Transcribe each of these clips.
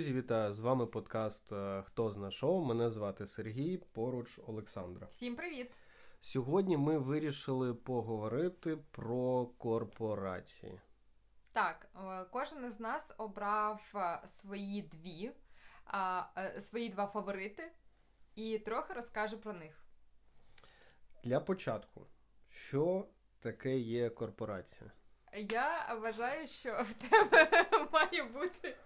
Друзі, вітаю! З вами подкаст е, Хто зна шоу. Мене звати Сергій, поруч Олександра. Всім привіт! Сьогодні ми вирішили поговорити про корпорації. Так, е, кожен із нас обрав е, свої дві, свої два фаворити і трохи розкаже про них. Для початку, що таке є корпорація? Я вважаю, що в тебе має бути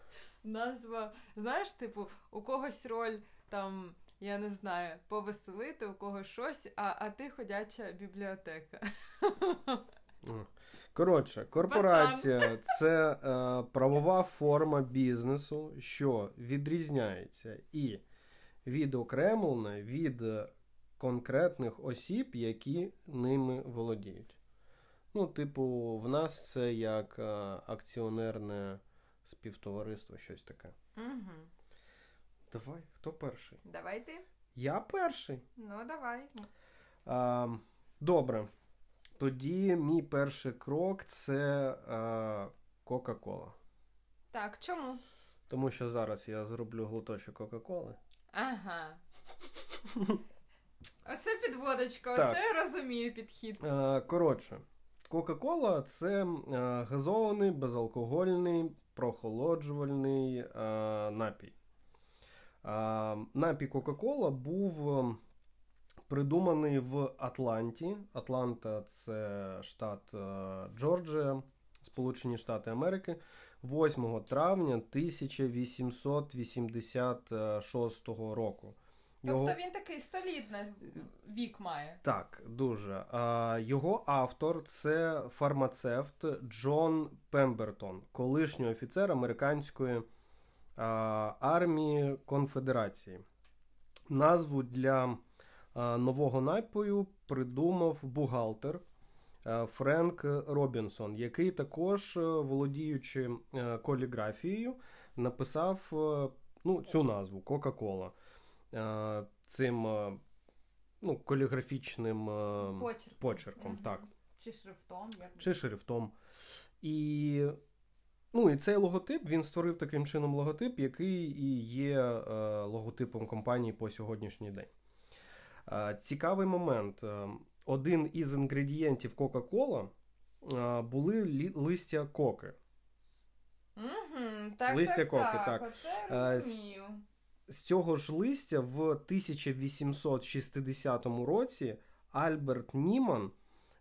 назва. Знаєш, типу, у когось роль там, я не знаю, повеселити, у когось щось, а а ти ходяча бібліотека. Коротше, корпорація це е, правова форма бізнесу, що відрізняється і відокремлена від конкретних осіб, які ними володіють. Ну, типу, в нас це як е, акціонерне співтовариство, щось таке. Угу. Давай, хто перший? Давай ти. Я перший. Ну, давай. А, Добре. Тоді мій перший крок це а, Кока-Кола. Так, чому? Тому що зараз я зроблю глоточок Кока-Коли. Ага. Оце підводочка, оце я розумію підхід. Коротше, Кока-Кола це газований, безалкогольний, прохолоджувальний напій. Напій Кока-Кола був придуманий в Атланті. Атланта це штат Джорджія, Сполучені Штати Америки, 8 травня 1886 року. Тобто він такий солідний вік має. Так, дуже. А, Його автор це фармацевт Джон Пембертон, колишній офіцер американської а, армії Конфедерації. Назву для а, нового напою придумав бухгалтер Френк Робінсон, який також, володіючи коліграфією, написав ну, цю назву Кока-Кола. Е, цим е, ну, каліграфічним е, почерком. почерком угу. так. Чи шрифтом. Як Чи шрифтом. І ну, і цей логотип він створив таким чином логотип, який і є логотипом компанії по сьогоднішній день. Цікавий момент. Один із інгредієнтів Кока-Кола були лі, листя коки. Угу, так, Листя так, коки, так. так. Оце розумію. З цього ж листя в 1860 році Альберт Німан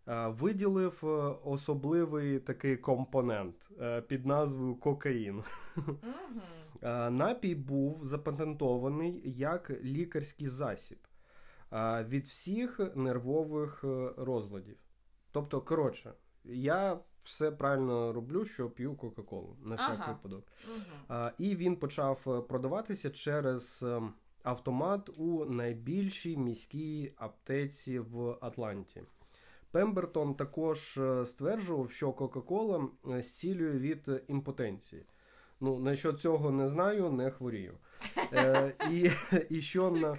е, виділив е, особливий такий компонент е, під назвою кокаїн. Mm-hmm. Напій був запатентований як лікарський засіб від всіх нервових розладів. Тобто, коротше, я все правильно роблю, що п'ю Кока-Колу на всяк ага. випадок. Угу. І він почав е, продаватися через е, автомат у найбільшій міській аптеці в Атланті. Пембертон також е, стверджував, що Кока-Кола зцілює від імпотенції. Ну, насчет цього не знаю, не хворію. Е, І і що на.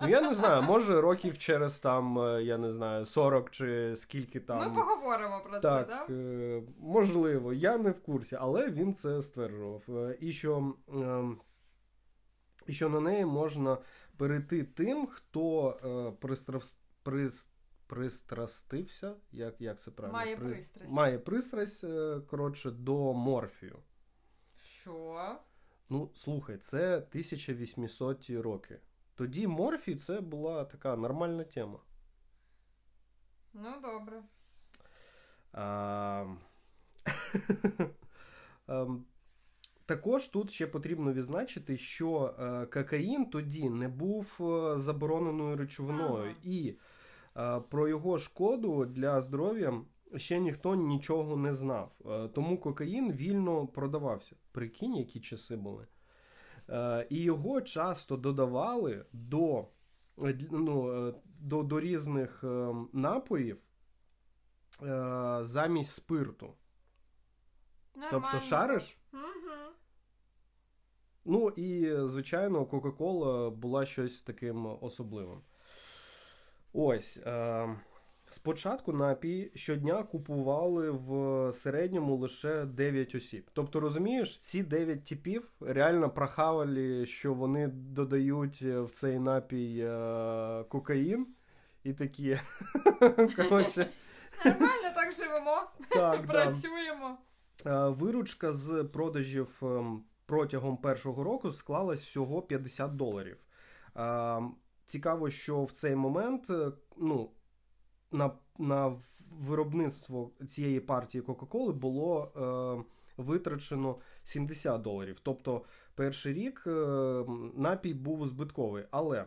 Ну, я не знаю, може років через там, е, я не знаю, 40 чи скільки там. Ми поговоримо про так, це, так? Е, можливо, я не в курсі, але він це стверджував. Е, і що. Е, і що на неї можна перейти тим, хто пристрав пристрастився, як як це правильно? Має пристрасть. Має пристрасть, коротше, до морфію. Що? Ну, слухай, це 1800 роки. Тоді морфій це була така нормальна тема. Ну, добре. А... Ем, також тут ще потрібно відзначити, що е, кокаїн тоді не був е, забороненою речовиною, ага. і е, про його шкоду для здоров'я ще ніхто нічого не знав. Е, тому кокаїн вільно продавався. Прикинь, які часи були. Е, і його часто додавали до ну, е, до, до різних напоїв замість спирту. Нормально. Тобто шариш? Угу. Ну і, звичайно, Кока-Кола була щось таким особливим. Ось. Е- Спочатку напій щодня купували в середньому лише 9 осіб. Тобто, розумієш, ці 9 типів реально прохавали, що вони додають в цей напій е- кокаїн і такі. Коротше. Нормально так живемо, так, працюємо. Да. Е, виручка з продажів ем, протягом першого року склалась всього 50 доларів. Е, цікаво, що в цей момент е, ну, на на виробництво цієї партії Кока-Коли було е, витрачено 70 доларів. Тобто перший рік е, напій був збитковий. Але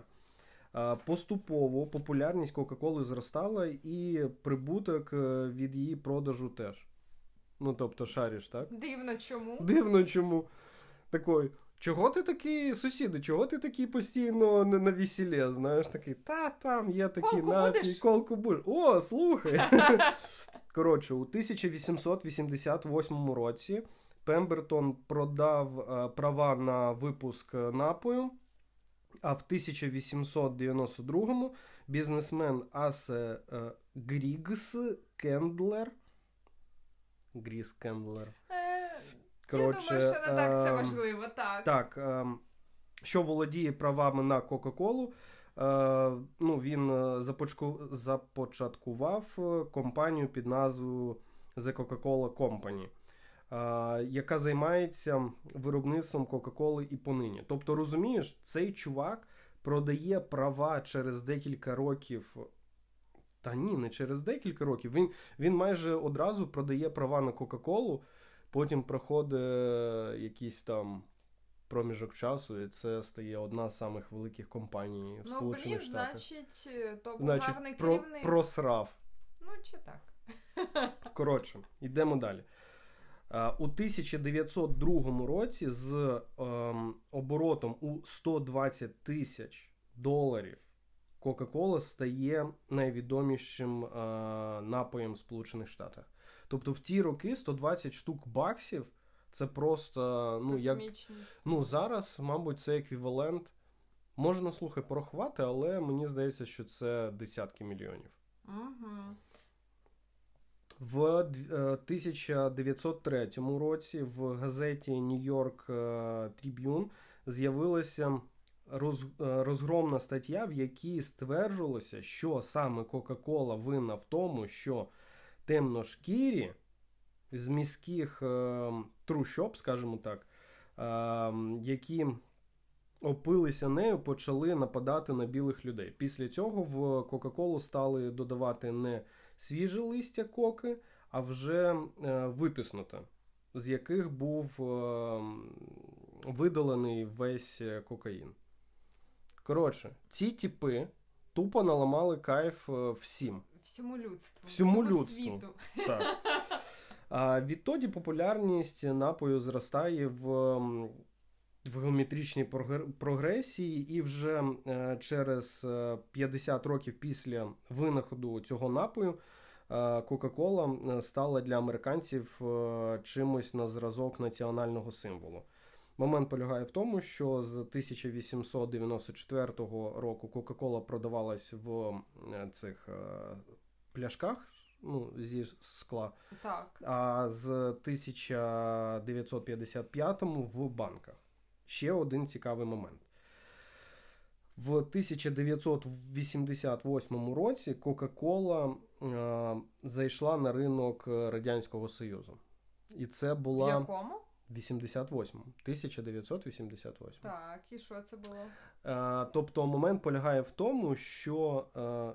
е, поступово популярність Кока-Коли зростала, і прибуток е, від її продажу теж. Ну, тобто, шариш, так? Дивно чому? Дивно чому. Такой, Чого ти такий, сусіди, чого ти такий постійно на, на весіллі, знаєш, такий, та там є такий напій, колку будеш. О, слухай. Коротше, у 1888 році Пембертон продав е, права на випуск напою, а в 1892 бізнесмен Асе е, Грігс Кендлер. Гріггс Кендлер. Коротше, Я думаю, що не так це ем, важливо, так. Так. Ем, що володіє правами на Кока-Колу, е, ну, він е, започаткував е, компанію під назвою The Coca-Cola Company, яка займається виробництвом Кока-Коли і понині. Тобто, розумієш, цей чувак продає права через декілька років. Та ні, не через декілька років. Він він майже одразу продає права на Кока-Колу. Потім проходить е, якийсь там проміжок часу, і це стає одна з самих великих компаній в ну, Сполучених блін, Штатах. Значить, е, то був значить, гарний про, керівник. Просрав. Ну, чи так. Коротше, йдемо далі. У 1902 році з ем, оборотом у 120 тисяч доларів Кока-Кола стає найвідомішим е, напоєм в Сполучених Штатах. Тобто в ті роки 120 штук баксів це просто ну як ну зараз, мабуть, це еквівалент. Можна слухай порахувати, але мені здається, що це десятки мільйонів. Угу. В 1903 е, році в газеті New York е, Tribune з'явилася е, розгромна стаття, в якій стверджувалося, що саме Кока-Кола винна в тому, що темношкірі з міських е, трущоб, скажімо так, е, які опилися нею, почали нападати на білих людей. Після цього в Кока-Колу стали додавати не свіже листя коки, а вже е, витиснуте, з яких був е, видалений весь кокаїн. Коротше, ці типи тупо наламали кайф е, всім всьому людству, всьому, всьому людству. світу. Так. А Відтоді популярність напою зростає в в геометричній прогресії, і вже е, через 50 е, років після винаходу цього напою е, Кока-Кола стала для американців чимось на зразок національного символу. Момент полягає в тому, що з 1894 року Кока-Кола продавалась в цих пляшках ну, зі скла, так. а з 1955-му в банках. Ще один цікавий момент. В 1988 році Кока-Кола е, зайшла на ринок Радянського Союзу. І це була. В якому? 88 1988. Так, і що це було? Е, тобто момент полягає в тому, що е,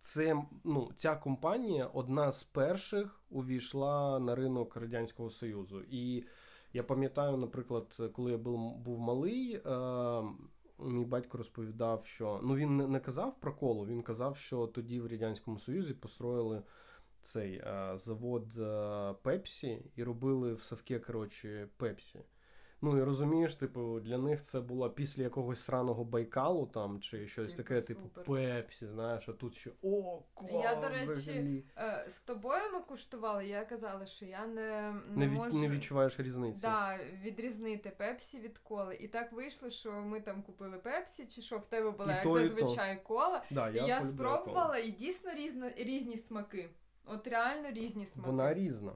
це ну, ця компанія одна з перших увійшла на ринок Радянського Союзу. І я пам'ятаю, наприклад, коли я був був малий, е, мій батько розповідав, що ну він не казав про колу, він казав, що тоді в Радянському Союзі построїли цей е, завод е, Пепсі і робили в Савке, коротше, Пепсі. Ну і розумієш, типу, для них це було після якогось сраного байкалу там чи щось Типу, таке, типу, супер. пепсі, знаєш, а тут ще о, клас, Я, до речі, взагалі. Е, з тобою ми куштували, я казала, що я не, не, Не, від, можу не відчуваєш різниці. да, відрізнити пепсі від коли. І так вийшло, що ми там купили пепсі, чи що в тебе була І як то, і то. зазвичай кола. Да, І я, полюбляю спробувала колу. і дійсно різно, різні смаки. От реально різні смаки. Вона різна.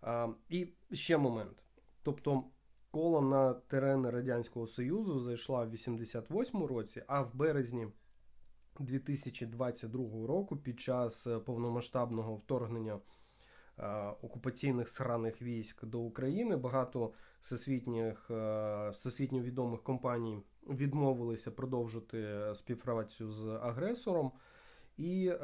А, і ще момент. Тобто, кола на терени Радянського Союзу зайшла в 88 році, а в березні 2022 року, під час е, повномасштабного вторгнення е, окупаційних сраних військ до України, багато всесвітніх, е, всесвітньо відомих компаній відмовилися продовжити співпрацю з агресором і е,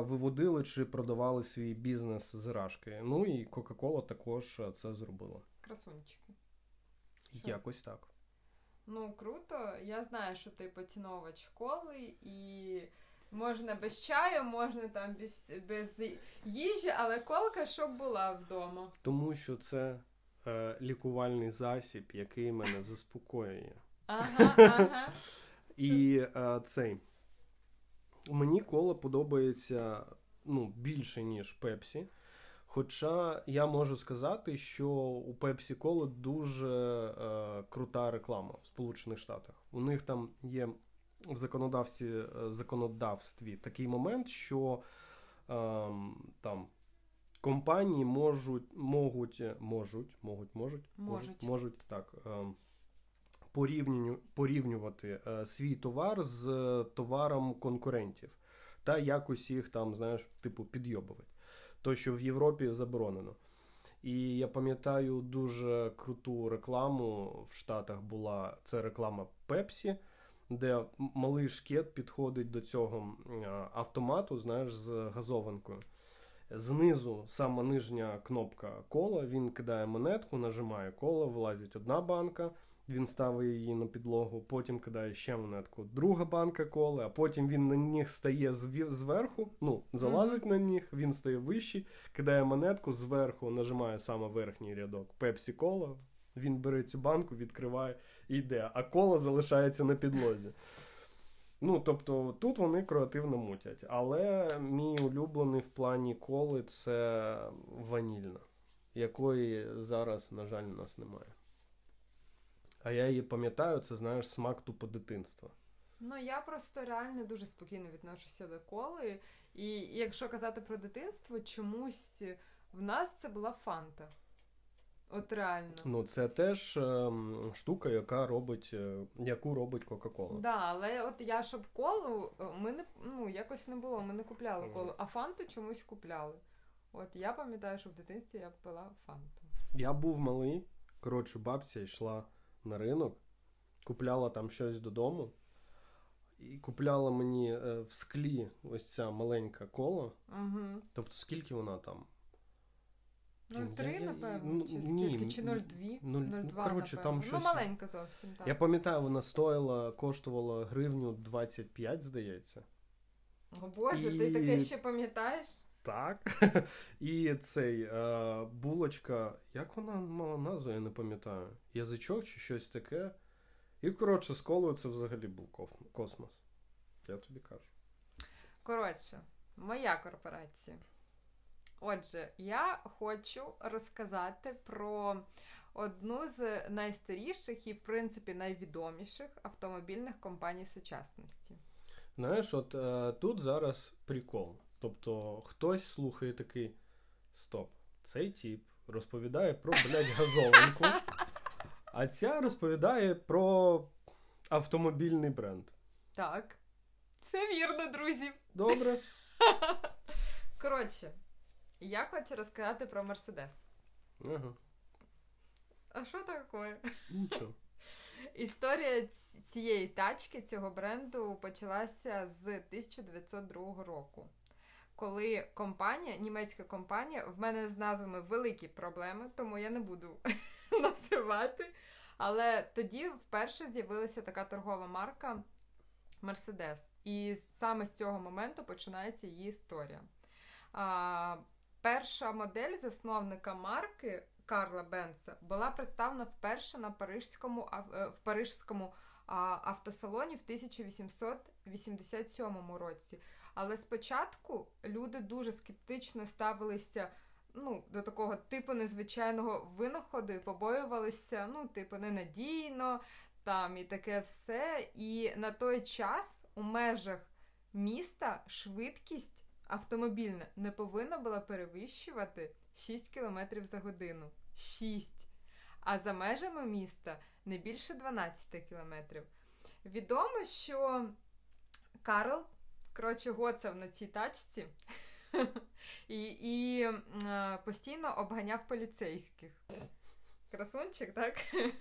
виводили чи продавали свій бізнес з рашки. Ну і Кока-Кола також е, це зробила. Красунчики. Якось так. Ну, круто. Я знаю, що ти поціновувач коли, і можна без чаю, можна там без, без їжі, але колка щоб була вдома. Тому що це е, лікувальний засіб, який мене заспокоює. Ага, ага. І е, цей мені кола подобається ну, більше, ніж Пепсі. Хоча я можу сказати, що у Пепсі Коли дуже е, крута реклама в Сполучених Штатах. У них там є в законодавстві, е, законодавстві такий момент, що е, там компанії можуть, можуть, можуть, можуть, можуть, Можуть. можуть так. Е, порівнювати, порівнювати е, свій товар з товаром конкурентів та якось їх там, знаєш, типу, підйобувати. То, що в Європі заборонено. І я пам'ятаю дуже круту рекламу в Штатах була це реклама Пепсі, де малий шкет підходить до цього автомату, знаєш, з газованкою. Знизу сама нижня кнопка кола, він кидає монетку, нажимає коло, вилазить одна банка, він ставить її на підлогу, потім кидає ще монетку, друга банка коли, а потім він на них стає зверху, ну, залазить на них, він стає вищий, кидає монетку зверху, нажимає саме верхній рядок Пепсі кола. Він бере цю банку, відкриває і йде, а коло залишається на підлозі. Ну, тобто, тут вони креативно мутять. Але мій улюблений в плані коли це ванільна, якої зараз, на жаль, у нас немає. А я її пам'ятаю, це знаєш смак тупо дитинства. Ну, я просто реально дуже спокійно відношуся до коли. І якщо казати про дитинство, чомусь в нас це була фанта. От реально. Ну, це теж ем, штука, яка робить, е, яку робить Кока-Кола. Да, але от я щоб колу, е, ми не ну якось не було, ми не купляли колу, а фанту чомусь купляли. От я пам'ятаю, що в дитинстві я пила фанту. Я був малий, коротше, бабця йшла на ринок, купляла там щось додому, і купляла мені е, в склі ось ця маленька кола. Угу. Тобто, скільки вона там? Я- 0,3, я- напевно, ну, чи ні, скільки, чи 0,2, 0,2, ну, коротше, там щось- Ну, маленька зовсім, так. Я пам'ятаю, вона стоїла, коштувала гривню 25, здається. О Боже, І- ти таке ще пам'ятаєш? Так. І цей е, булочка, як вона мала назву, я не пам'ятаю. Язичок чи щось таке. І, коротше, з колою це взагалі був космос. Я тобі кажу. Коротше, моя корпорація. Отже, я хочу розказати про одну з найстаріших і, в принципі, найвідоміших автомобільних компаній сучасності. Знаєш, от е, тут зараз прикол. Тобто, хтось слухає такий: стоп, цей тіп розповідає про, блядь, газованку, а ця розповідає про автомобільний бренд. Так, це вірно, друзі. Добре. Коротше, я хочу розказати про Мерседес. Ага. А що таке? Нічого. Історія цієї тачки, цього бренду почалася з 1902 року. Коли компанія, німецька компанія, в мене з назвами великі проблеми, тому я не буду називати. Але тоді вперше з'явилася така торгова марка Mercedes. І саме з цього моменту починається її історія. А, перша модель засновника марки Карла Бенца була представлена вперше на парижському е, в парижському автосалоні в 1887 році. Але спочатку люди дуже скептично ставилися ну, до такого типу незвичайного винаходу і побоювалися, ну, типу, ненадійно там і таке все. І на той час у межах міста швидкість автомобільна не повинна була перевищувати 6 км за годину. 6. А за межами міста не більше 12 кілометрів. Відомо, що Карл, коротше, гоцав на цій тачці і і е, постійно обганяв поліцейських. Красунчик, так?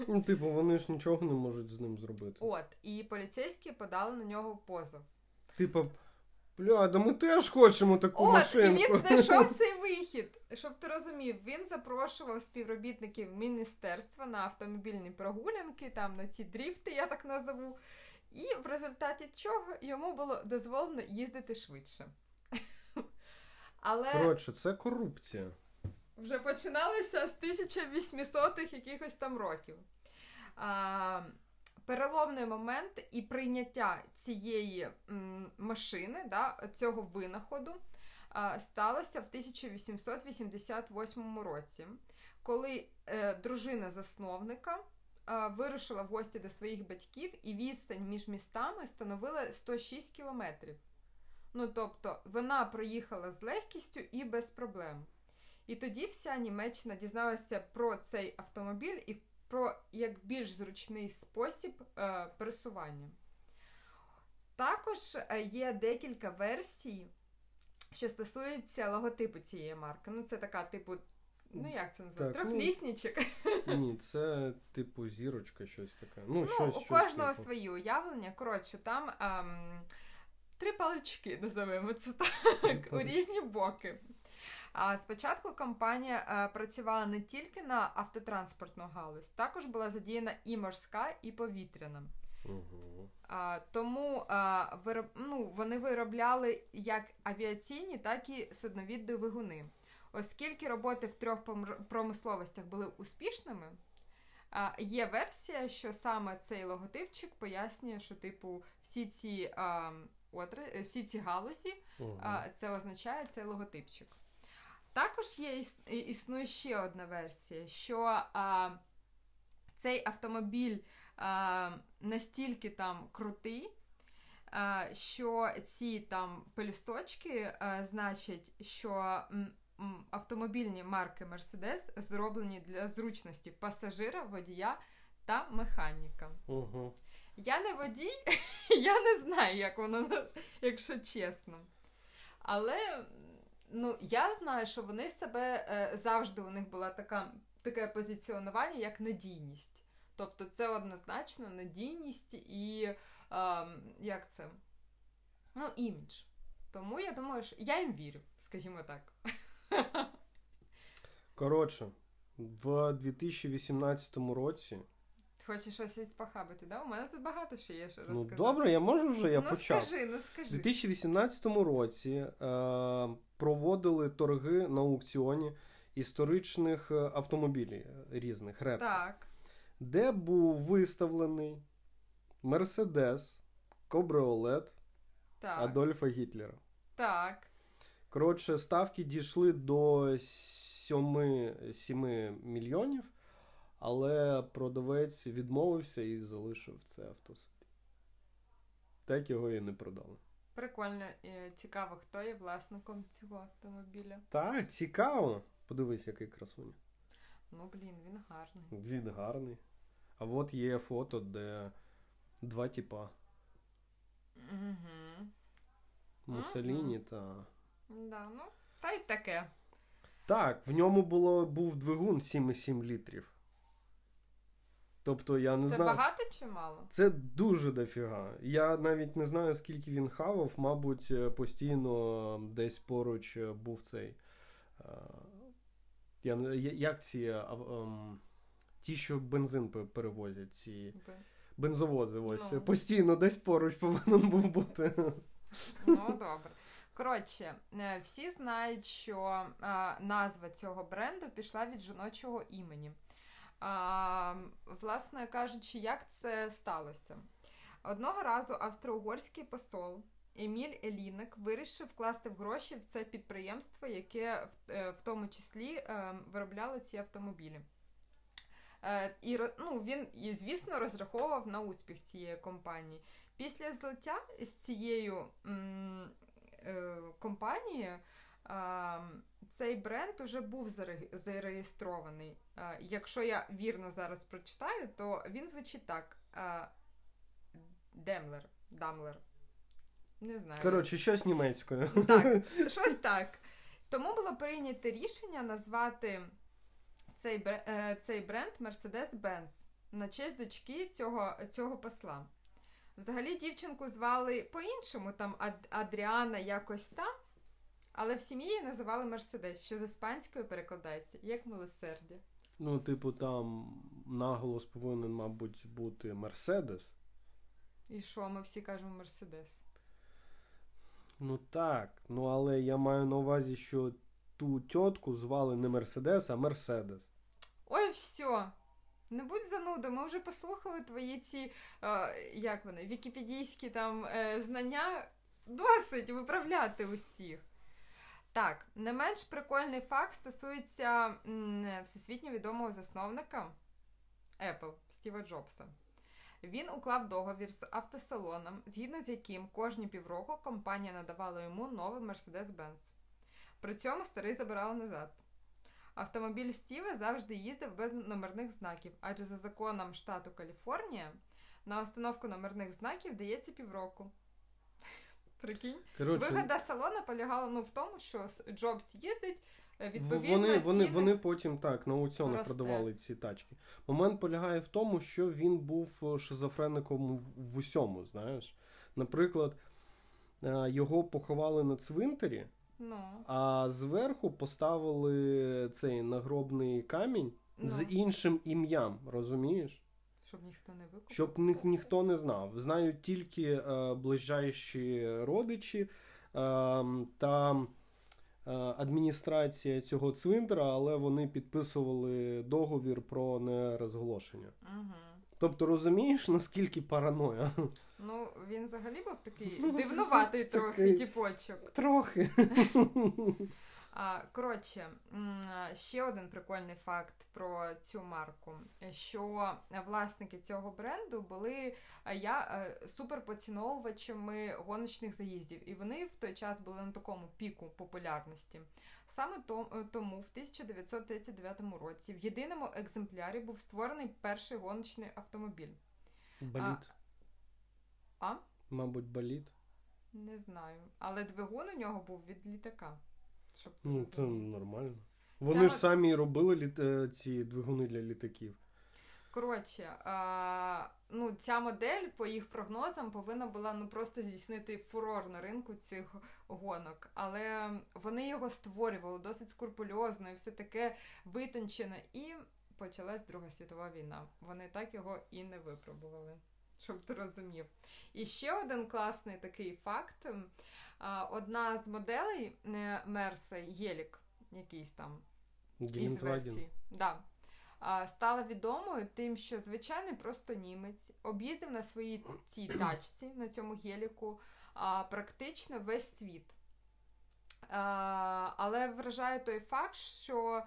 Ну, Типу, вони ж нічого не можуть з ним зробити. От, і поліцейські подали на нього позов. Типу, бля, да ми теж хочемо таку От, машинку. І він знайшов цей вихід. Щоб ти розумів, він запрошував співробітників міністерства на автомобільні прогулянки, там на ці дріфти, я так назову. І в результаті чого йому було дозволено їздити швидше. Але... Коротше, це корупція. Вже починалося з 1800-х якихось там років. А, Переломний момент і прийняття цієї м, машини, да, цього винаходу, а, сталося в 1888 році, коли е, дружина засновника вирушила в гості до своїх батьків, і відстань між містами становила 106 кілометрів. Ну, тобто, вона проїхала з легкістю і без проблем. І тоді вся Німеччина дізналася про цей автомобіль і про як більш зручний спосіб е, пересування. Також е, є декілька версій, що стосуються логотипу цієї марки. Ну, це така, типу, ну як це називається? Ну, Трьохлісничок. Ні, це типу зірочка, щось таке. Ну, ну щось, У щось кожного типу. свої уявлення. Коротше, там ем, три палички, називаємо це так, у різні боки. А спочатку компанія е, працювала не тільки на автотранспортну галузь, також була задіяна і морська, і повітряна. Угу. А, Тому а, вироб, ну, вони виробляли як авіаційні, так і суднові двигуни. Оскільки роботи в трьох промисловостях були успішними, є версія, що саме цей логотипчик пояснює, що типу всі ці всі ці галузі це означає цей логотипчик. Також є існує ще одна версія, що а, цей автомобіль а, настільки там крутий, а, що ці там пелюсточки а, значать, що автомобільні марки Mercedes зроблені для зручності пасажира, водія та механіка. Угу. Я не водій, я не знаю, як воно, якщо чесно. Але ну, я знаю, що вони себе е, завжди у них була така, таке позиціонування, як надійність. Тобто це однозначно надійність і е, як це? Ну, імідж. Тому я думаю, що я їм вірю, скажімо так. Коротше, в 2018 році. Хочеш щось похабити, да? У мене тут багато ще є що ну, розказати. Ну, добре, я можу вже, я ну, почав. Скажи, ну скажи. У 2018 році е, проводили торги на аукціоні історичних е, автомобілів різних ретро. Так. Де був виставлений Мерседес Кобреолет Адольфа Гітлера. Так. Коротше, ставки дійшли до 7, 7 мільйонів. Але продавець відмовився і залишив це авто собі. Так його і не продали. Прикольно і цікаво, хто є власником цього автомобіля. Так, цікаво. Подивись, який красуня. Ну, блін, він гарний. Він гарний. А от є фото, де два типа. Угу. Мусоліні та. Да, ну, та й таке. Так, в ньому було, був двигун 7,7 літрів. Тобто я не Це знаю. Це багато чи мало? Це дуже дофіга. Я навіть не знаю, скільки він хавав, мабуть, е, постійно десь поруч е, був цей. Е, я, Як ці ем, ті, що бензин перевозять, ці бензовози. ось. Ну. Постійно десь поруч повинен був бути. Ну, добре. Коротше, е, всі знають, що назва цього бренду пішла від жіночого імені. Власне кажучи, як це сталося? Одного разу австро-угорський посол Еміль Елінек вирішив вкласти в гроші в це підприємство, яке в, е, тому числі е, виробляло ці автомобілі. Е, і ну, він, звісно, розраховував на успіх цієї компанії. Після злиття з цією е, компанією е, цей бренд уже був зареєстрований. Е, якщо я вірно зараз прочитаю, то він звучить так: Демлер. Дамлер. Не знаю. Коротше, щось німецькою. Так, щось так. Тому було прийнято рішення назвати цей цей бренд Mercedes-Benz на честь дочки цього цього посла. Взагалі дівчинку звали по-іншому, там Адріана якось там, але в сім'ї її називали Мерседес, що з іспанською перекладається як милосердя. Ну, типу, там наголос повинен, мабуть, бути Мерседес. І що, ми всі кажемо Мерседес? Ну так. Ну але я маю на увазі, що ту тітку звали не Мерседес, а Мерседес. Ой, все. Не будь занудою, ми вже послухали твої ці, е, як вони, вікіпедійські там е, знання. Досить виправляти усіх. Так, не менш прикольний факт стосується м, всесвітньо відомого засновника Apple Стіва Джобса. Він уклав договір з автосалоном, згідно з яким кожні півроку компанія надавала йому новий Mercedes-Benz. При цьому старий забирала назад. Автомобіль Стіва завжди їздив без номерних знаків, адже за законом штату Каліфорнія на установку номерних знаків дається півроку. Прикинь? Короче, Вигода салона полягала ну, в тому, що Джобс їздить. Е, відповідно, вони вони, вони потім так на аукціонах продавали ці тачки. Момент полягає в тому, що він був е, шизофреником в усьому. Знаєш, наприклад, е, його поховали на цвинтарі, No. А зверху поставили цей нагробний камінь no. з іншим ім'ям, розумієш? Щоб ніхто не викупив? Щоб ні, ніхто не знав. Знають тільки е, ближайші родичі е, та е, адміністрація цього цвинтара, але вони підписували договір про нерозголошення. Угу. Тобто розумієш, наскільки параноя? Ну, він взагалі був такий дивнуватий трохи тіпочок. Трохи. А, Коротше, ще один прикольний факт про цю марку: що власники цього бренду були я е, суперпоціновувачами гоночних заїздів, і вони в той час були на такому піку популярності. Саме тому в 1939 році в єдиному екземплярі був створений перший гоночний автомобіль. Боліт. А? Мабуть, боліт. Не знаю. Але двигун у нього був від літака. Щоб Ну, це нормально. Вони Ця... ж самі робили літ... Е, ці двигуни для літаків. Коротше, а, ну, ця модель, по їх прогнозам, повинна була ну, просто здійснити фурор на ринку цих гонок. Але вони його створювали досить скрупульозно і все таке витончене. І почалась Друга світова війна. Вони так його і не випробували щоб ти розумів. І ще один класний такий факт: одна з моделей Мерса Єлік, якийсь там із версій, да, стала відомою тим, що звичайний просто німець об'їздив на своїй цій тачці, на цьому геліку, практично весь світ. Але вражає той факт, що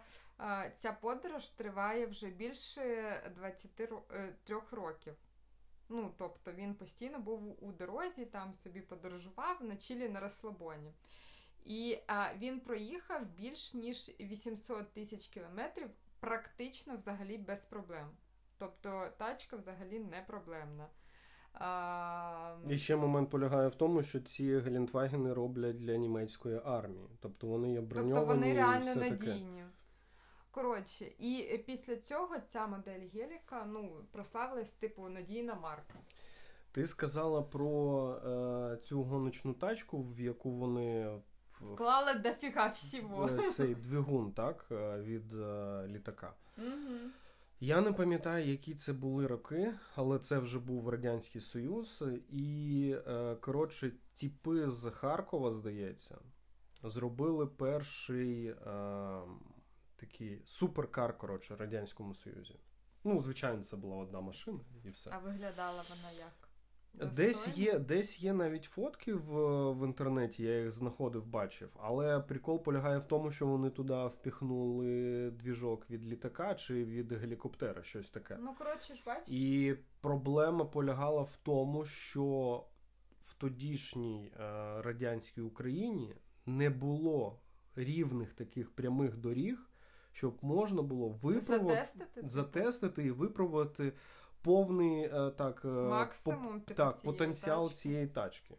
ця подорож триває вже більше 23 е, років. Ну, тобто він постійно був у дорозі, там собі подорожував на чилі на розслабоні. І а, він проїхав більш ніж 800 тисяч кілометрів, практично взагалі без проблем. Тобто тачка взагалі не проблемна. А... І ще момент полягає в тому, що ці Гелендвагени роблять для німецької армії. Тобто вони є броньовані. Тобто вони реально надійні. Таке. Коротше, і після цього ця модель Геліка ну, прославилась, типу, надійна марка. Ти сказала про е, цю гоночну тачку, в яку вони вклали дофіга всього. Цей двигун, так, е, від е, літака. Угу. Я не пам'ятаю, які це були роки, але це вже був Радянський Союз. І, е, коротше, тіпи з Харкова, здається, зробили перший е, такий суперкар, коротше, в Радянському Союзі. Ну, звичайно, це була одна машина і все. А виглядала вона як? Десь є десь є навіть фотки в в інтернеті, я їх знаходив, бачив. Але прикол полягає в тому, що вони туди впіхнули двіжок від літака чи від гелікоптера, щось таке. Ну, коротше ж, бачиш. І проблема полягала в тому, що в тодішній е, радянській Україні не було рівних таких прямих доріг, щоб можна було випробувати, затестити, затестити і випробувати повний е, так, е, Максимум по, так, потенціал тачки. цієї тачки.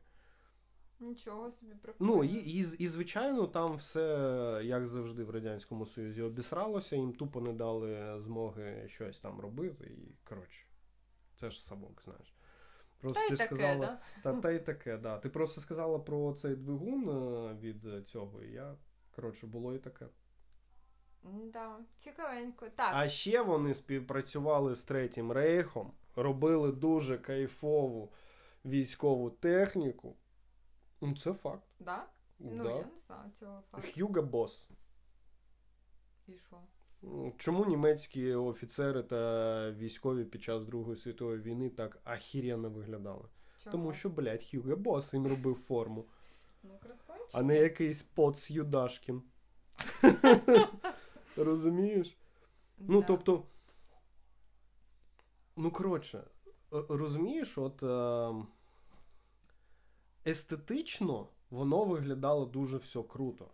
Нічого собі прикольно. Ну і, і, і звичайно, там все, як завжди, в Радянському Союзі обісралося, їм тупо не дали змоги щось там робити. І коротше, це ж самок, знаєш. Просто Та ти таке, сказала, да? та, та й таке, да. Ти просто сказала про цей двигун е, від цього, і я, коротше, було і таке. Да, цікавенько. Так, А ще вони співпрацювали з Третім Рейхом, робили дуже кайфову військову техніку. Ну, це факт. да? Ну, да. я не знаю цього факту. Хьюга Босс. І що? Чому німецькі офіцери та військові під час Другої світової війни так ахіренно виглядали? Чого? Тому що, блядь, Хьюга Босс їм робив форму, Ну, красунчик. а не якийсь поц Юдашкін. Розумієш? Ну, тобто. Ну, коротше, е, розумієш, от е, естетично воно виглядало дуже все круто.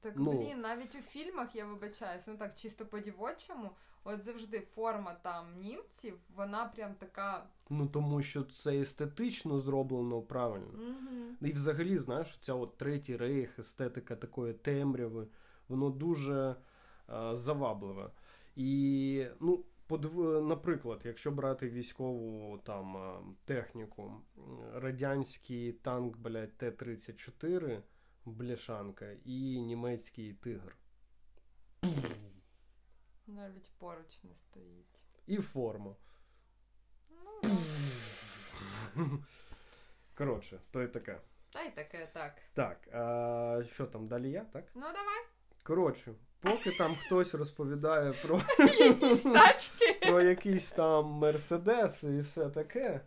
Так, ну- блін, навіть у фільмах я вибачаюсь, ну так чисто по дівочому, от завжди форма там німців, вона прям така. Ну, тому що це естетично зроблено правильно. Угу. І взагалі, знаєш, ця от третій рейх, естетика такої темряви, воно дуже завабливе. І, ну, наприклад, якщо брати військову там е, техніку, радянський танк, блядь, Т-34, бляшанка, і німецький тигр. Навіть поруч не стоїть. І форма. Ну. Коротше, то й таке. та й таке, так. Так, а що там далі я, так? Ну давай, Коротше, поки там хтось розповідає про, якісь тачки. про якийсь там Мерседес і все таке.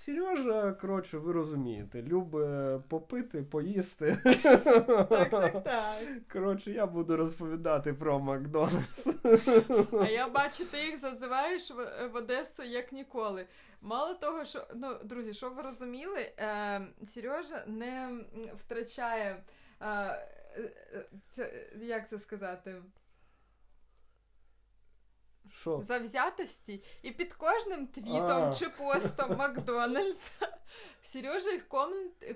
Сережа, коротше, ви розумієте, любить попити, поїсти. Так, так, так. Коротше, я буду розповідати про Макдональдс. А я бачу, ти їх зазиваєш в, Одесу як ніколи. Мало того, що ну, друзі, щоб ви розуміли, е, Сережа не втрачає. Це, як це сказати? Що? Завзятості, і під кожним твітом А. чи постом Макдональдса Сережа їх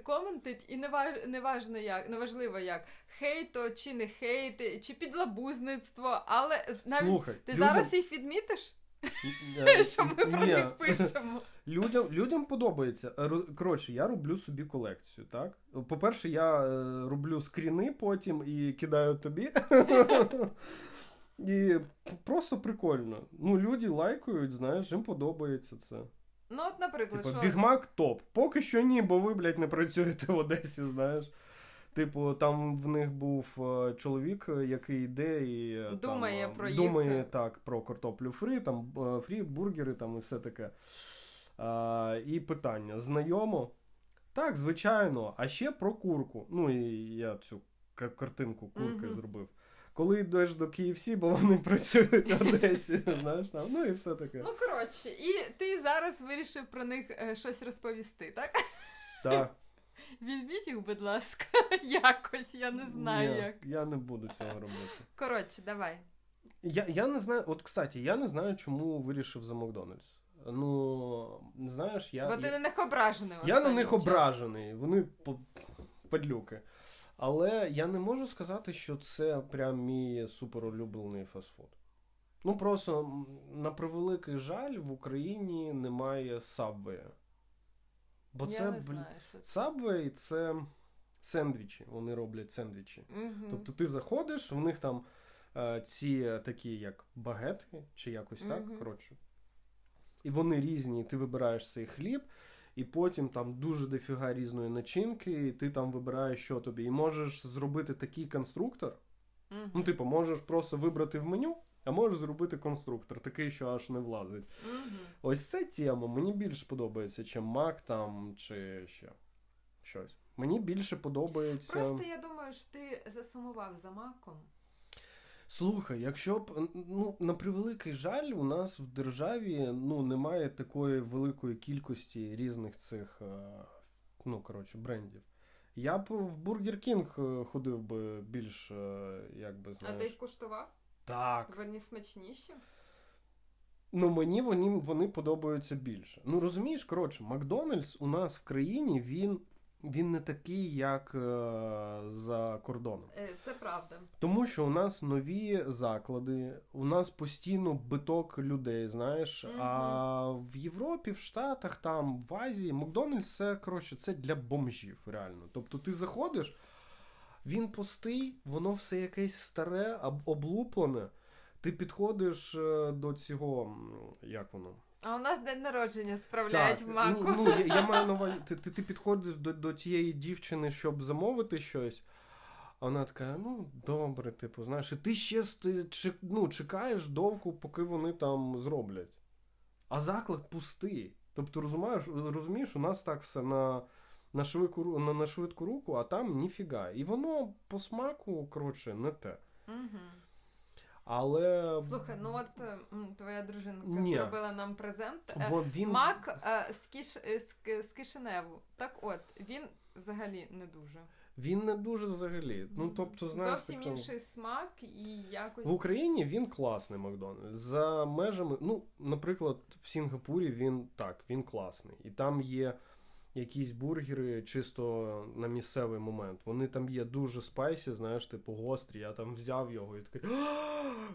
коментить, і неваж, неважно як, неважливо як хейто чи не хейти, чи підлабузництво, але навіть Слухай, ти людям- зараз їх відмітиш, що ми про них пишемо. Людям, людям подобається. Коротше, я роблю собі колекцію, так? По-перше, я е, роблю скріни потім і кидаю тобі. І просто прикольно. Ну, люди лайкають, знаєш, їм подобається це. Ну, от, наприклад, Типу, що Бігмак топ. Поки що ні, бо ви, блядь, не працюєте в Одесі, знаєш. Типу, там в них був е, чоловік, е, який йде і е, Думає там, про думає так про картоплю фрі, там фрі, бургери там і все таке. А, і питання: знайомо? Так, звичайно. А ще про курку. Ну, і я цю картинку курки Мгм. зробив. Коли йдеш до KFC, бо вони працюють в Одесі, знаєш, там, ну і все таке. Ну, коротше, і ти зараз вирішив про них щось розповісти, так? Так. Візьміть їх, будь ласка, якось, я не знаю Ні, як. Я не буду цього робити. Коротше, давай. Я, я не знаю, от, кстати, я не знаю, чому вирішив за Макдональдс. Ну, знаєш, я. Бо ти я, на них ображений. я на них ображений, вони падлюки. Але я не можу сказати, що це прям мій суперулюблений фастфуд. Ну просто на превеликий жаль, в Україні немає Subway. Бо я це, не знаю, що це. Subway це сендвічі. Вони роблять сендвічі. Мгм. Тобто ти заходиш, в них там е, ці такі, як багети, чи якось так. Мгм. Коротше. І вони різні, ти вибираєш цей хліб, і потім там дуже дофіга різної начинки, і ти там вибираєш, що тобі. І можеш зробити такий конструктор. Мгм. Ну, типу, можеш просто вибрати в меню, а можеш зробити конструктор, такий, що аж не влазить. Мгм. Ось ця тема мені більше подобається, чим Mac там чи ще щось. Мені більше подобається. Просто я думаю, що ти засумував за маком. Слухай, якщо б ну на превеликий жаль, у нас в державі ну немає такої великої кількості різних цих е, ну коротше брендів. Я б в Burger King е, ходив би більш, е, як би А ти їх куштував? Так. Вони смачніші? Ну мені вони, вони подобаються більше. Ну розумієш, коротше, Макдональдс у нас в країні він, він не такий, як е, за кордоном. Е, Це правда. Тому що у нас нові заклади, у нас постійно биток людей, знаєш. Мгм. А в Європі, в Штатах, там, в Азії, Макдональдс це коротше, це для бомжів, реально. Тобто ти заходиш, він пустий, воно все якесь старе, об- облуплене. Ти підходиш е, до цього, як воно? А у нас день народження справляють в маку. ні, Ну, я, я маю на увазі, ти, ти, ти підходиш до, до тієї дівчини, щоб замовити щось. А вона така, ну, добре, типу, знаєш, і ти ще ну, чекаєш довго, поки вони там зроблять. А заклад пустий. Тобто, розумієш, розумієш, у нас так все на, на, швидку, на, на швидку руку, а там ніфіга. І воно по смаку, коротше, не те. Угу. Але Слухай, ну от е, твоя дружинка Ні. зробила нам презент. Е, во- він... Мак е, з, киш, е, з, Ки- Кишиневу. Так от, він взагалі не дуже. Він не дуже взагалі. Ну, тобто, знаєш, Зовсім таке- інший смак і якось. В Україні він класний Макдональдс. За межами, ну, наприклад, в Сінгапурі він так, він класний. І там є якісь бургери чисто на місцевий момент. Вони там є дуже spicy, знаєш, типу гострі. Я там взяв його і такий.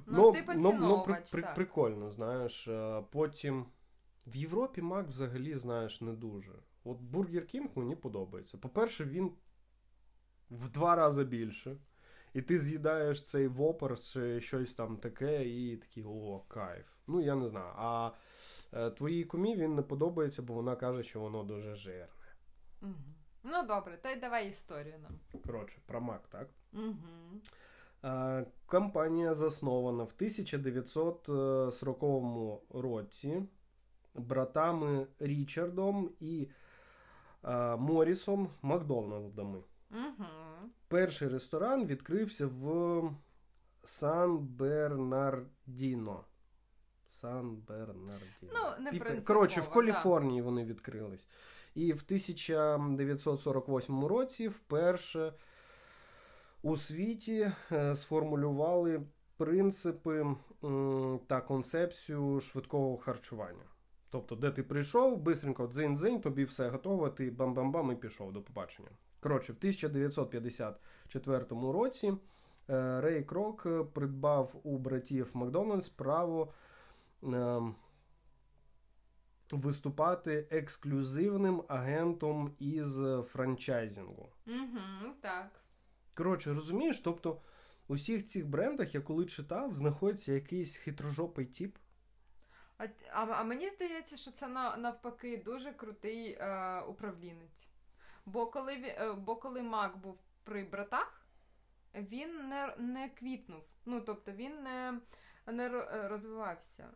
Ну, ти поціновувач, так. прикольно, знаєш. Е, Потім в Європі Мак взагалі, знаєш, не дуже. От Бургер Кінг мені подобається. По-перше, він в два рази більше. І ти з'їдаєш цей вопер чи щось там таке, і такий о, кайф. Ну, я не знаю. А твоїй кумі він не подобається, бо вона каже, що воно дуже жирне. Мгм. Ну добре, та й давай історію нам. Коротше, про Мак, так? Угу. Е, Компанія заснована в 1940 році братами Річардом і е, Морісом Макдональдами. Угу. Перший ресторан відкрився в Сан-Бернардіно. Сан-Бернардіно. Ну, не принципово, Коротше, в. Каліфорнії вони відкрились. І в 1948 році вперше у світі е, сформулювали принципи та концепцію швидкого харчування. Тобто, де ти прийшов, бистренько дзинь-дзинь, тобі все готово, ти бам-бам-бам і пішов до побачення. Коротше, в 1954 році е, Рей Крок е, придбав у братів Макдональдс право виступати ексклюзивним агентом із франчайзингу. Угу, так. Коротше, розумієш, тобто у всіх цих брендах, я коли читав, знаходиться якийсь хитрожопий тип. А, а, а мені здається, що це на, навпаки дуже крутий е, управлінець. Бо коли, е, бо коли Мак був при братах, він не, не квітнув. Ну, тобто він не, не е, розвивався.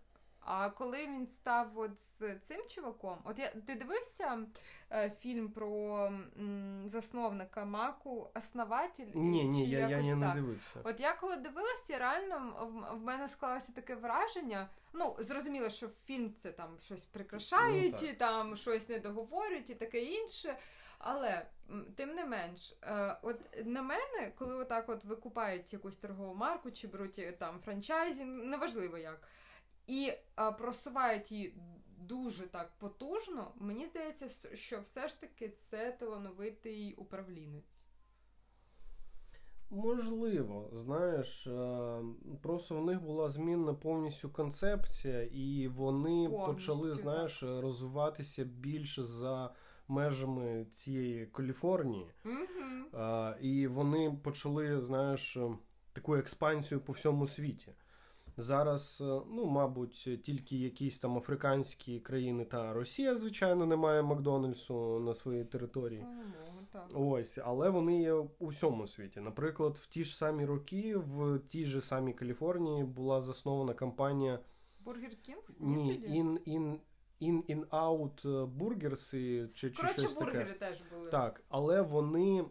А коли він став от з цим чуваком, от я ти дивився е, фільм про м, засновника Маку, Основатель? Ні, ні, Чи я, я, якось я не так? дивився. От я коли дивилася, реально в, в мене склалося таке враження. Ну, зрозуміло, що в фільм це там щось прикрашають, Ну, так. і там щось не договорюють і таке інше. Але м, тим не менш, е, от на мене, коли отак от викупають якусь торгову марку чи беруть е, там франчайзінг, неважливо як, і е, просувають її дуже так потужно, мені здається, що все ж таки це талановитий управлінець. Можливо, знаєш, е, просто в них була змінна повністю концепція, і вони Повністю, почали, так. знаєш, розвиватися більше за межами цієї Каліфорнії. Угу. І вони почали, знаєш, таку експансію по всьому світі. Зараз, е, ну, мабуть, тільки якісь там африканські країни та Росія, звичайно, не має Макдональдсу на своїй території. Ось, але вони є у всьому світі. Наприклад, в ті ж самі роки, в тій же самій Каліфорнії була заснована компанія Бургер Кінг? ні? In, In, In, In Out Burgers і- чи, чи Коротше, щось бургери таке. теж були. Так, але вони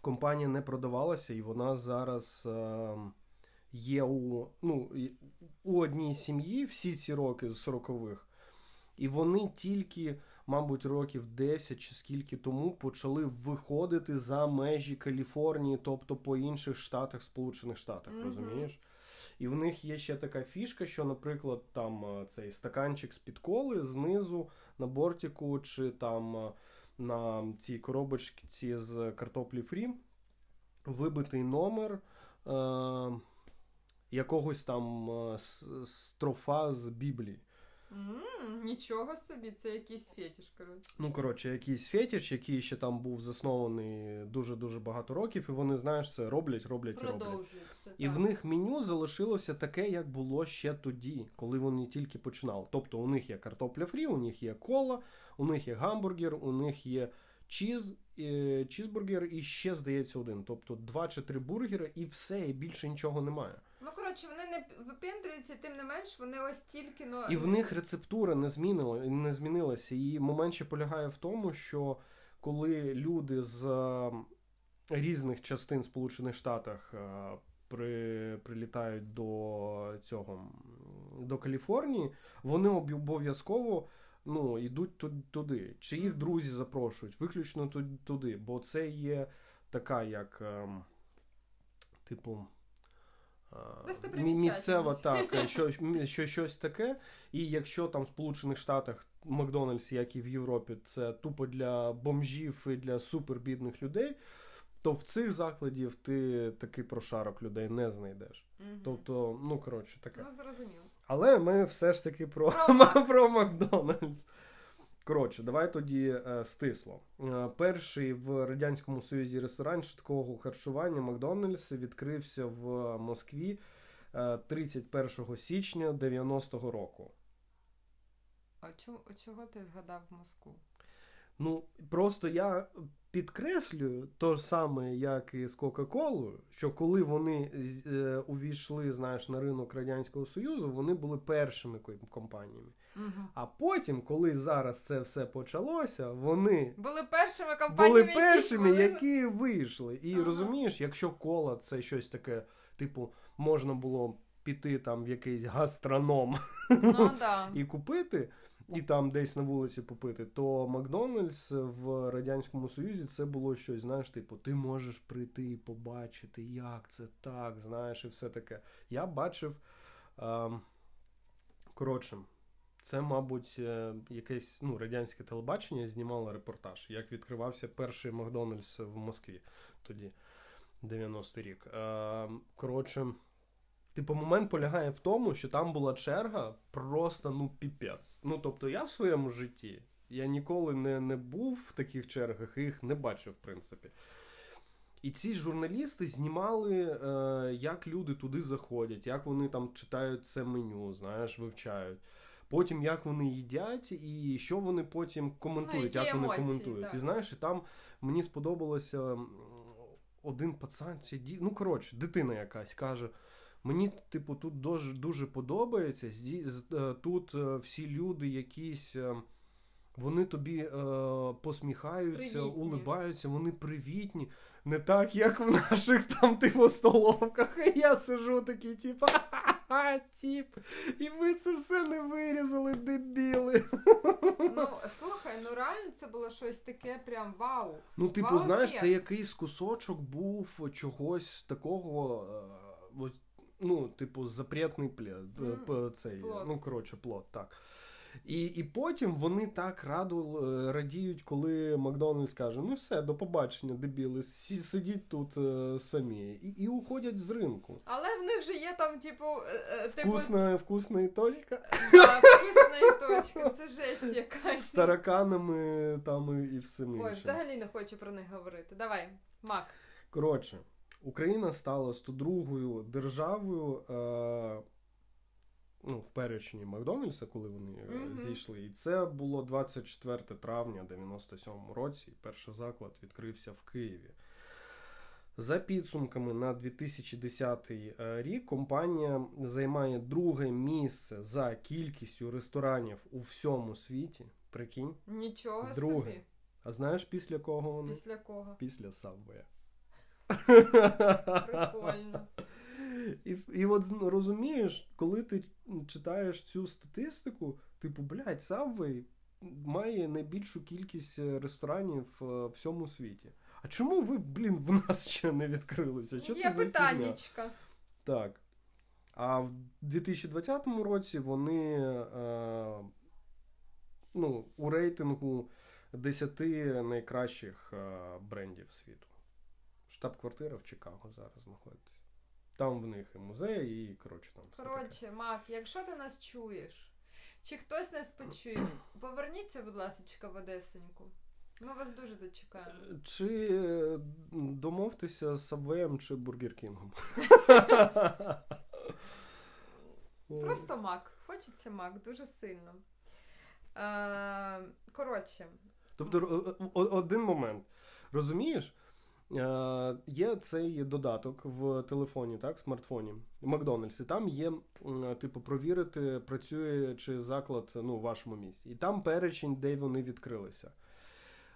компанія не продавалася, і вона зараз е, є у, ну, у одній сім'ї всі ці роки з 40-х. І вони тільки, мабуть, років 10 чи скільки тому почали виходити за межі Каліфорнії, тобто по інших штатах, Сполучених Штатах, Мгм. розумієш? І в них є ще така фішка, що, наприклад, там е, цей стаканчик з-під коли знизу на бортику, чи там е, на цій коробочці з картоплі фрі вибитий номер е, якогось там е, строфа з Біблії. М, Нічого собі, це якийсь фетиш, коротше. Ну, коротше, якийсь фетіш, який ще там був заснований дуже-дуже багато років, і вони, знаєш, це роблять, роблять і роблять. І в них меню залишилося таке, як було ще тоді, коли вони тільки починали. Тобто у них є картопля фрі, у них є кола, у них є гамбургер, у них є чіз, е, чізбургер і ще, здається, один. Тобто два чи три бургери, і все, і більше нічого немає. Ну, коротше, вони не випендрюються, тим не менш, вони ось тільки, ну... І в них рецептура не змінила, не змінилася. І момент ще полягає в тому, що коли люди з е, різних частин Сполучених Штатів е, при, прилітають до цього до Каліфорнії, вони обов'язково ну, йдуть туди. Чи їх друзі запрошують, виключно туди, бо це є така, як ем, типу. Місцева так, е, що, що щось таке. І якщо там в Сполучених Штатах Макдональдс, як і в Європі, це тупо для бомжів і для супербідних людей, то в цих закладів ти такий прошарок людей не знайдеш. Мгм. Тобто, ну коротше, таке. Ну, зрозуміло. Але ми все ж таки Про про Макдональдс. Коротше, давай тоді е, стисло. Е, перший в Радянському Союзі ресторан швидкого харчування Макдональдс відкрився в Москві е, 31 січня 90-го року. А чого, чого ти згадав Москву? Ну, просто я підкреслюю то ж саме, як і з Кока-Колою, що коли вони е, увійшли, знаєш, на ринок Радянського Союзу, вони були першими компаніями. Угу. А потім, коли зараз це все почалося, вони Були першими були компаніями, першими, були- які вийшли. І Ага. розумієш, якщо кола це щось таке, типу, можна було піти там в якийсь гастроном Ну, да. і купити, і там десь на вулиці попити, то Макдональдс в Радянському Союзі це було щось, знаєш, типу, ти можеш прийти і побачити, як це так, знаєш, і все таке. Я бачив. ем, коротше, це, мабуть, е, якесь ну, радянське телебачення знімало репортаж, як відкривався перший Макдональдс в Москві тоді, 90-й рік. Ем, коротше. Типу, момент полягає в тому, що там була черга просто ну піпець. Ну тобто, я в своєму житті я ніколи не, не був в таких чергах і їх не бачив, в принципі. І ці журналісти знімали, е, як люди туди заходять, як вони там читають це меню, знаєш, вивчають. Потім як вони їдять, і що вони потім коментують, Ну, як вони емоції, коментують. так. І знаєш, і там мені сподобалося один пацан, чи ді... ну коротше, дитина якась каже. Мені, типу, тут дуже, дуже подобається. Е, Тут е, всі люди якісь. е, Вони тобі е, посміхаються, Привітні. улибаються, вони привітні. Не так, як в наших там, типу, столовках. І я сижу такий, типу, ха-ха, тіп. І ви це все не вирізали, дебіли. Ну, слухай, ну реально це було щось таке прям вау. Ну, типу, Вау, знаєш, ефект. це якийсь кусочок був чогось такого. е, Ну, типу, запретний плід, е, Мгм. п- цей, Плод. ну, коротше, плод, так. І, і потім вони так раду, е, радіють, коли Макдональдс каже: ну все, до побачення, дебіли, сі- сидіть тут е, самі. І, і уходять з ринку. Але в них же є там, типу, е, е, типу Вкусна, вкусна і точка. да, вкусна і точка. Це жесть якась. З тараканами там і, всім Ой, взагалі не хочу про них говорити. Давай, Мак. Коротше, Україна стала 102-ю державою. Е, ну, в перечні Макдональдса, коли вони mm-hmm. зійшли. І це було 24 травня 97-му році. Перший заклад відкрився в Києві. За підсумками на 2010 е, рік компанія займає друге місце за кількістю ресторанів у всьому світі. Прикинь? Нічого друге. собі. А знаєш після кого вони? Після кого? Після Subway. Прикольно. І і от розумієш, коли ти читаєш цю статистику, типу, блядь, Subway має найбільшу кількість е, ресторанів е, в всьому світі. А чому ви, блін, в нас ще не відкрилися? Що Є це за питаннячка. Так. А в 2020 році вони е, ну, у рейтингу 10 найкращих е, брендів світу. Штаб-квартира в Чикаго зараз знаходиться. Там в них і музей, і коротше там все. Коротше, Мак, якщо ти нас чуєш, чи хтось нас почує, поверніться, будь ласка, в Одесоньку. Ми вас дуже дочекаємо. Чи е, домовтеся з Сабвеєм чи Бургер Кінгом? Просто мак. Хочеться мак дуже сильно. Е, Коротше. Тобто, один момент. Розумієш? Е, Є цей додаток в телефоні, так, в смартфоні Макдональдс, і там є, типу, провірити, працює чи заклад ну, в вашому місті. І там перечень, де вони відкрилися.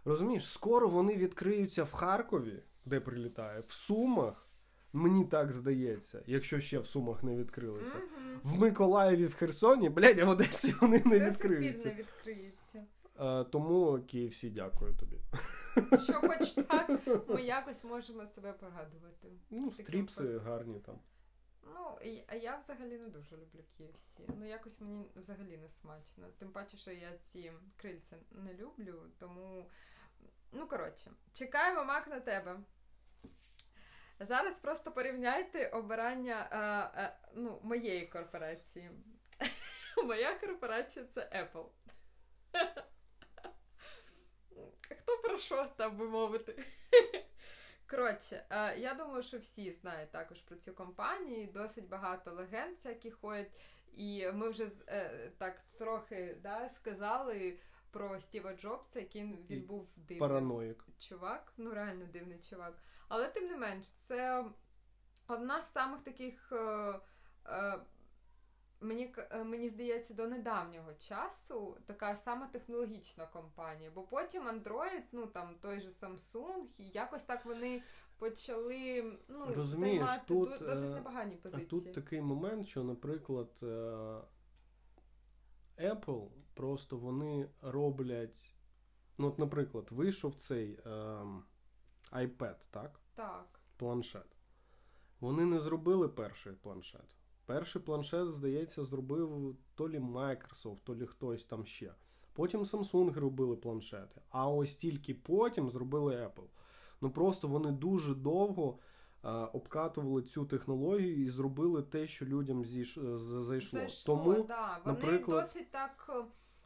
Розумієш, скоро вони відкриються в Харкові, де прилітає, в Сумах. Мені так здається, якщо ще в Сумах не відкрилися. Mm-hmm. В Миколаєві, в Херсоні, блядь, а в Одесі вони не відкриються. не відкриються. А, Тому KFC, дякую тобі. Що хоч так, ми якось можемо себе порадувати. Ну, стріпси гарні там. Ну, а я взагалі не дуже люблю KFC. Ну, якось мені взагалі не смачно. Тим паче, що я ці крильця не люблю, тому. Ну, коротше, чекаємо мак на тебе. Зараз просто порівняйте обирання а, а, ну, моєї корпорації. Моя корпорація це Apple. Хто про що там би мовити? Коротше, я думаю, що всі знають також про цю компанію. Досить багато легенд всяких ходять. І ми вже е, так трохи да, сказали про Стіва Джобса, який він був дивний Параноїк. чувак, ну реально дивний чувак. Але тим не менш, це одна з самих таких. Е, е, Мені е, мені здається, до недавнього часу така сама технологічна компанія, бо потім Android, ну там той же Samsung, і якось так вони почали ну, Розумієш, займати тут, досить непогані позиції. Тут такий момент, що, наприклад, Apple просто вони роблять. Ну, от, наприклад, вийшов цей е, iPad, так? Так. Планшет. Вони не зробили перший планшет. Перший планшет, здається, зробив то лі Microsoft, то лі хтось там ще. Потім Samsung робили планшети. А ось тільки потім зробили Apple. Ну просто вони дуже довго а, обкатували цю технологію і зробили те, що людям зійш... зайшло. Зайшло, Тому, да. Вони наприклад... досить так е,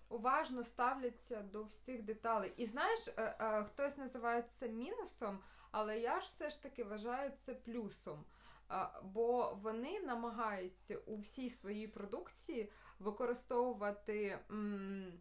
уважно ставляться до всіх деталей. І знаєш, е, е, хтось називає це мінусом, але я ж все ж таки вважаю це плюсом. Бо вони намагаються у всій своїй продукції використовувати м,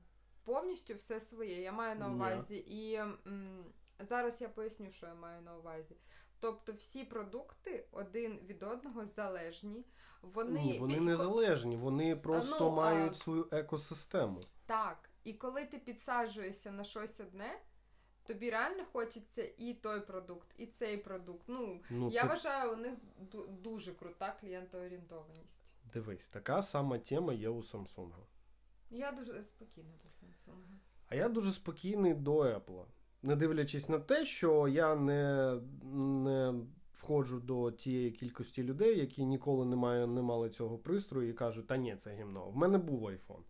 повністю все своє. Я маю на увазі. Yeah. І м, зараз я поясню, що я маю на увазі. Тобто всі продукти один від одного залежні. Вони Ні, вони не залежні, вони просто ну, мають а... свою екосистему. Так. І коли ти підсаджуєшся на щось одне, тобі реально хочеться і той продукт, і цей продукт. Ну, ну я ти... вважаю, у них дуже крута клієнтоорієнтованість. Дивись, така сама тема є у Samsung. Я дуже спокійна до Samsung. А я дуже спокійний до Apple. Не дивлячись на те, що я не не входжу до тієї кількості людей, які ніколи не має, не мали цього пристрою і кажуть, та ні, це гімно. В мене був iPhone.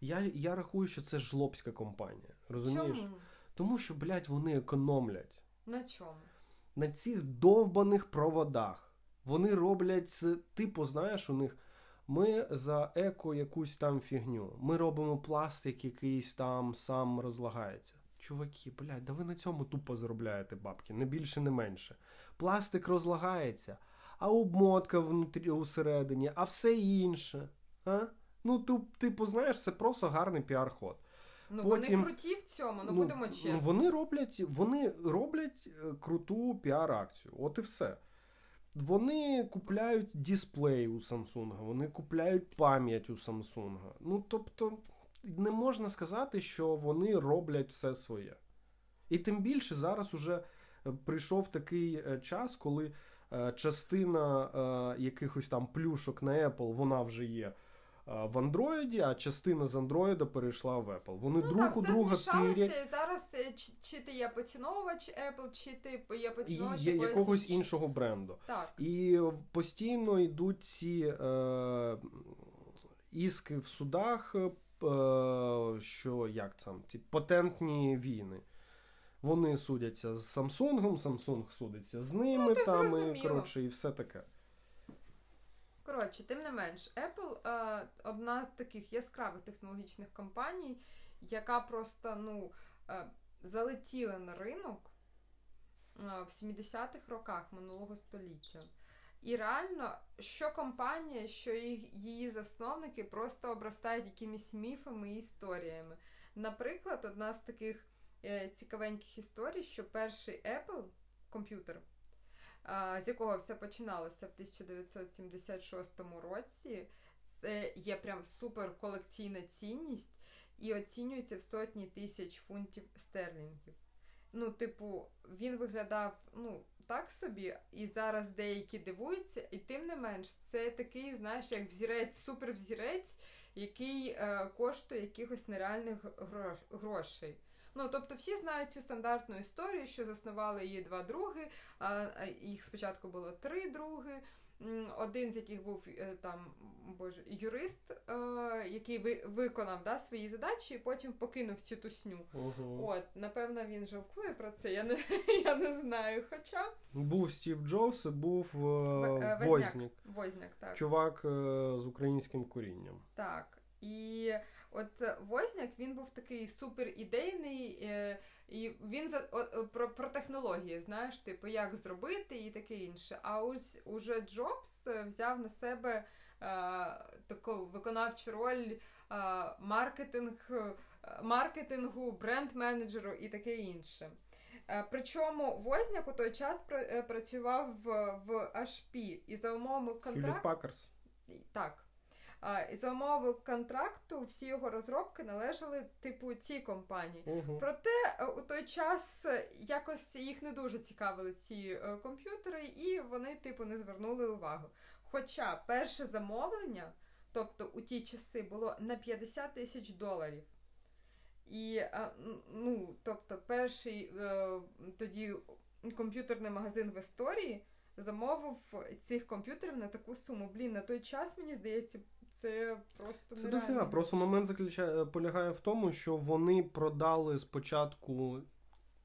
Я я рахую, що це жлобська компанія. Розумієш? Чому? Тому що, блядь, вони економлять. На чому? На цих довбаних проводах. Вони роблять, це, типу, знаєш, у них. Ми за еко якусь там фігню. Ми робимо пластик, якийсь там сам розлагається. чуваки, блядь, да ви на цьому тупо заробляєте бабки, не більше, не менше. Пластик розлагається, а обмотка внутрі усередині, а все інше. А? Ну, типу, знаєш, це просто гарний піар-ход. Ну, Потім, вони круті в цьому, ну, ну будемо ну. Вони роблять вони роблять е, круту піар-акцію. От і все. Вони купляють дисплей у Samsung, вони купляють пам'ять у Samsung. Ну, тобто, не можна сказати, що вони роблять все своє. І тим більше зараз уже е, прийшов такий е, час, коли частина якихось там плюшок на Apple вона вже є в Андроїді, а частина з Андроїда перейшла в Apple. Вони ну, друг так, у друга тирять. Зараз е, чи, чи ти є поціновувач Apple, чи ти є поціновувач І є якогось іншого бренду. Так. І постійно йдуть ці е, іски в судах, е, що як там, ті патентні війни. Вони судяться з Samsung, Samsung судиться з ними, ну, там, і, коротше, і все таке. Коротше, тим не менш, Apple е, одна з таких яскравих технологічних компаній, яка просто ну, е, залетіла на ринок е, в 70-х роках минулого століття. І реально, що компанія, що її засновники просто обростають якимись міфами і історіями. Наприклад, одна з таких е, цікавеньких історій, що перший Apple комп'ютер з якого все починалося в 1976 році. Це є прям супер колекційна цінність і оцінюється в сотні тисяч фунтів стерлінгів. Ну, типу, він виглядав ну, так собі, і зараз деякі дивуються, і тим не менш, це такий, знаєш, як взірець, супервзірець, який е, коштує якихось нереальних грош, грошей. Ну тобто, всі знають цю стандартну історію, що заснували її два други. А їх спочатку було три други. Один з яких був е, там боже юрист, е, який виконав да, свої задачі, і потім покинув цю тусню. Угу. От, напевно, він жалкує про це. Я не я не знаю. Хоча був Стів Джобс, був е, Возняк. Возняк, так. Чувак з українським корінням. Так. І от Возняк він був такий супер ідейний, е, і він за про про технології, знаєш, типу, як зробити і таке інше. А ось уже Джобс взяв на себе е, таку виконавчу роль е, маркетинг, маркетингу, бренд-менеджеру і таке інше. Е, причому Возняк у той час е, працював в в HP і за умовами контракту. Так. І за умови контракту всі його розробки належали типу цій компанії. Угу. Проте е, у той час якось їх не дуже цікавили ці е, комп'ютери, і вони, типу, не звернули увагу. Хоча перше замовлення, тобто у ті часи, було на 50 тисяч доларів. І ну, тобто, перший е, тоді комп'ютерний магазин в історії замовив цих комп'ютерів на таку суму. Блін, на той час, мені здається, це просто Це дофіга. Просто момент заключає полягає в тому, що вони продали спочатку,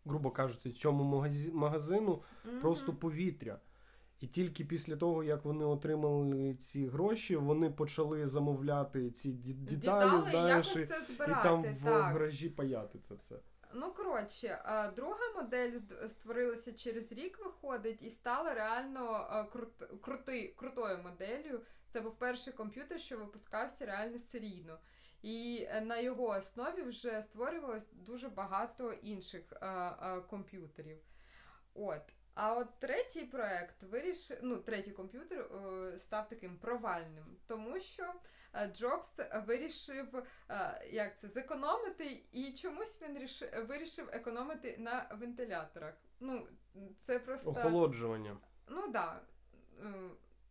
грубо кажучи, цьому магазину mm-hmm. просто повітря. І тільки після того, як вони отримали ці гроші, вони почали замовляти ці деталі, деталі знаєш, і, і там в гаражі паяти це все. Ну, коротше, друга модель створилася через рік, виходить, і стала реально крут, крути, крутою моделлю. Це був перший комп'ютер, що випускався реально серійно. І е, на його основі вже створювалось дуже багато інших комп'ютерів. От. А от третій проект вирішив, ну, третій комп'ютер став таким провальним, тому що е, Джобс вирішив е, як це, зекономити, і чомусь він ріш, вирішив економити на вентиляторах. Ну, це просто охолоджування. Ну так. Да.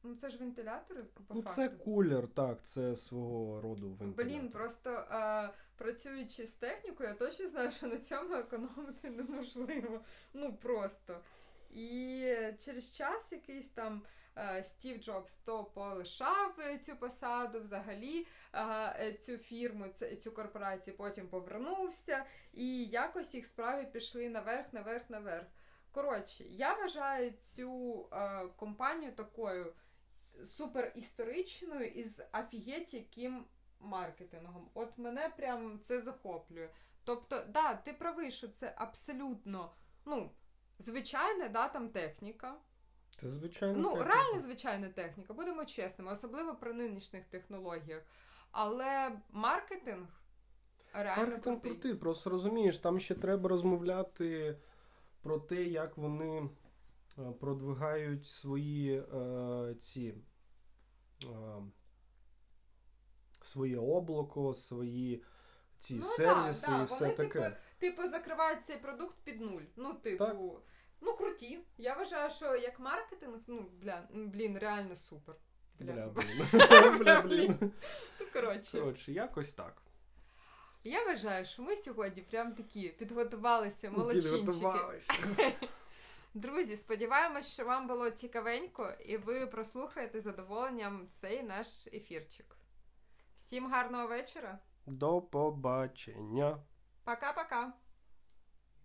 Ну, це ж вентилятори. по Ну, факту. це кулер, так, це свого роду вентилятор. Блін, просто а, працюючи з технікою, я точно знаю, що на цьому економити неможливо. Ну просто. І через час якийсь там Стів Джобс то полишав цю посаду, взагалі цю фірму, цю корпорацію, потім повернувся, і якось їх справи пішли наверх, наверх, наверх. Коротше, я вважаю цю е, компанію такою супер історичною із офігеть яким маркетингом. От мене прям це захоплює. Тобто, да, ти правий, що це абсолютно ну, звичайна да, там техніка. Це звичайно. Ну, техніка. реально звичайна техніка, будемо чесними, особливо при нинішніх технологіях. Але маркетинг реально Маркетинг крутий. крутий, просто розумієш, там ще треба розмовляти про те, як вони е, продвигають свої е, ці е, своє облако, свої ці Ну, сервіси да, да, і все вони, таке. Типу, типу, закривають цей продукт під нуль. Ну, типу, Так. ну круті. Я вважаю, що як маркетинг, ну, бля, блін, реально супер. Бля, Бля. блін. Бля, блін. Ну, коротше. Коротше, якось так. Я вважаю, що ми сьогодні прям такі підготувалися, молодчинчики. Підготувалися. Друзі, сподіваємось, що вам було цікавенько, і ви прослухаєте з задоволенням цей наш ефірчик. Всім гарного вечора. До побачення. Пока-пока.